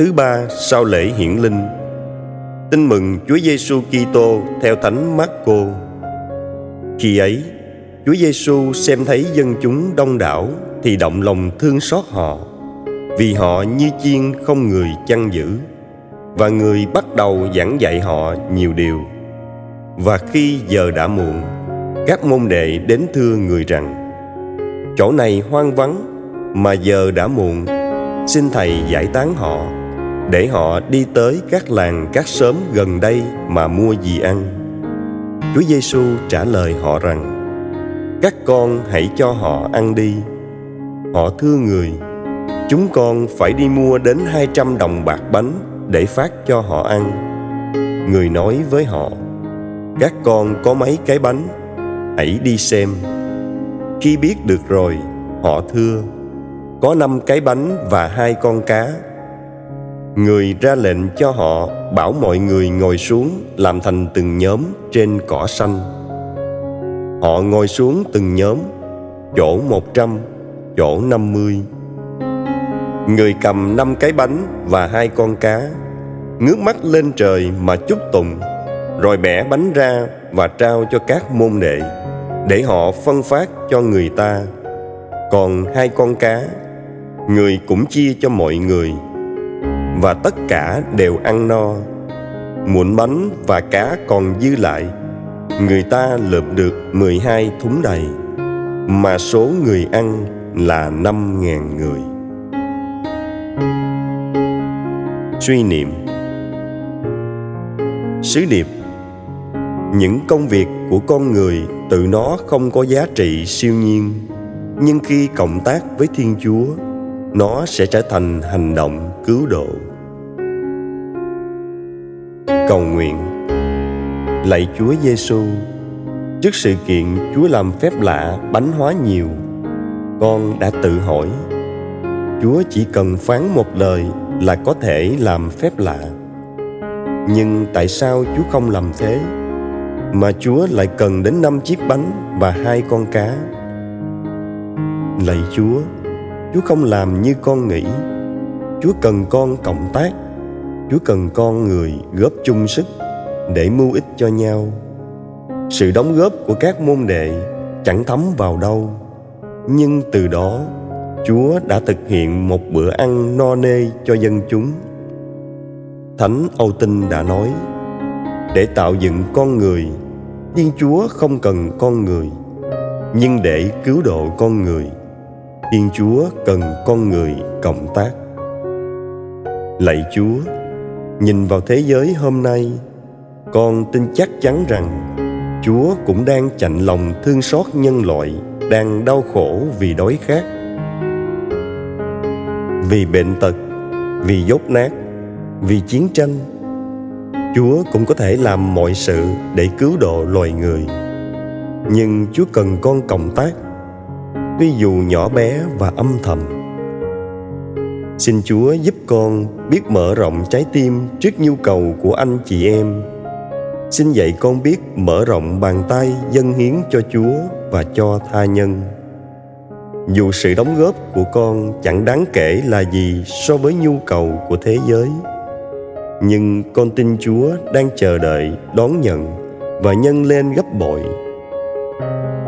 thứ ba sau lễ hiển linh. Tin mừng Chúa Giêsu Kitô theo Thánh Marco. Khi ấy, Chúa Giêsu xem thấy dân chúng đông đảo thì động lòng thương xót họ, vì họ như chiên không người chăn giữ, và người bắt đầu giảng dạy họ nhiều điều. Và khi giờ đã muộn, các môn đệ đến thưa người rằng: Chỗ này hoang vắng mà giờ đã muộn, xin thầy giải tán họ để họ đi tới các làng các xóm gần đây mà mua gì ăn. Chúa Giêsu trả lời họ rằng: Các con hãy cho họ ăn đi. Họ thưa người: Chúng con phải đi mua đến 200 đồng bạc bánh để phát cho họ ăn. Người nói với họ: Các con có mấy cái bánh? Hãy đi xem. Khi biết được rồi, họ thưa: Có năm cái bánh và hai con cá người ra lệnh cho họ bảo mọi người ngồi xuống làm thành từng nhóm trên cỏ xanh. Họ ngồi xuống từng nhóm, chỗ một trăm, chỗ năm mươi. Người cầm năm cái bánh và hai con cá, ngước mắt lên trời mà chúc tụng, rồi bẻ bánh ra và trao cho các môn đệ, để họ phân phát cho người ta. Còn hai con cá, người cũng chia cho mọi người và tất cả đều ăn no. Muỗng bánh và cá còn dư lại. Người ta lượm được 12 thúng đầy. Mà số người ăn là 5.000 người. Suy niệm. Sứ điệp. Những công việc của con người tự nó không có giá trị siêu nhiên. Nhưng khi cộng tác với thiên chúa nó sẽ trở thành hành động cứu độ. Cầu nguyện. Lạy Chúa Giêsu trước sự kiện Chúa làm phép lạ bánh hóa nhiều, con đã tự hỏi, Chúa chỉ cần phán một lời là có thể làm phép lạ. Nhưng tại sao Chúa không làm thế? Mà Chúa lại cần đến năm chiếc bánh và hai con cá. Lạy Chúa Chúa không làm như con nghĩ Chúa cần con cộng tác Chúa cần con người góp chung sức để mưu ích cho nhau. Sự đóng góp của các môn đệ chẳng thấm vào đâu, nhưng từ đó Chúa đã thực hiện một bữa ăn no nê cho dân chúng. Thánh Âu Tinh đã nói, để tạo dựng con người, Thiên Chúa không cần con người, nhưng để cứu độ con người, Thiên Chúa cần con người cộng tác. Lạy Chúa, nhìn vào thế giới hôm nay con tin chắc chắn rằng chúa cũng đang chạnh lòng thương xót nhân loại đang đau khổ vì đói khát. Vì bệnh tật vì dốt nát vì chiến tranh chúa cũng có thể làm mọi sự để cứu độ loài người. Nhưng chúa cần con cộng tác tuy dù nhỏ bé và âm thầm, xin chúa giúp con biết mở rộng trái tim trước nhu cầu của anh chị em. Xin dạy con biết mở rộng bàn tay dâng hiến cho chúa và cho tha nhân. Dù sự đóng góp của con chẳng đáng kể là gì so với nhu cầu của thế giới, nhưng con tin chúa đang chờ đợi đón nhận và nhân lên gấp bội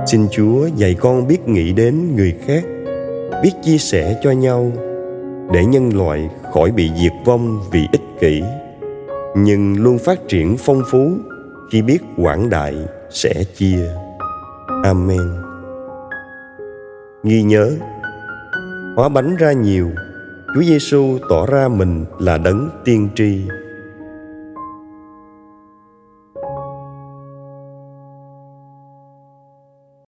xin chúa dạy con biết nghĩ đến người khác, biết chia sẻ cho nhau, để nhân loại khỏi bị diệt vong vì ích kỷ. Nhưng luôn phát triển phong phú khi biết quảng đại sẽ chia. Amen. Ghi nhớ, hóa bánh ra nhiều, chúa giêsu tỏ ra mình là đấng tiên tri.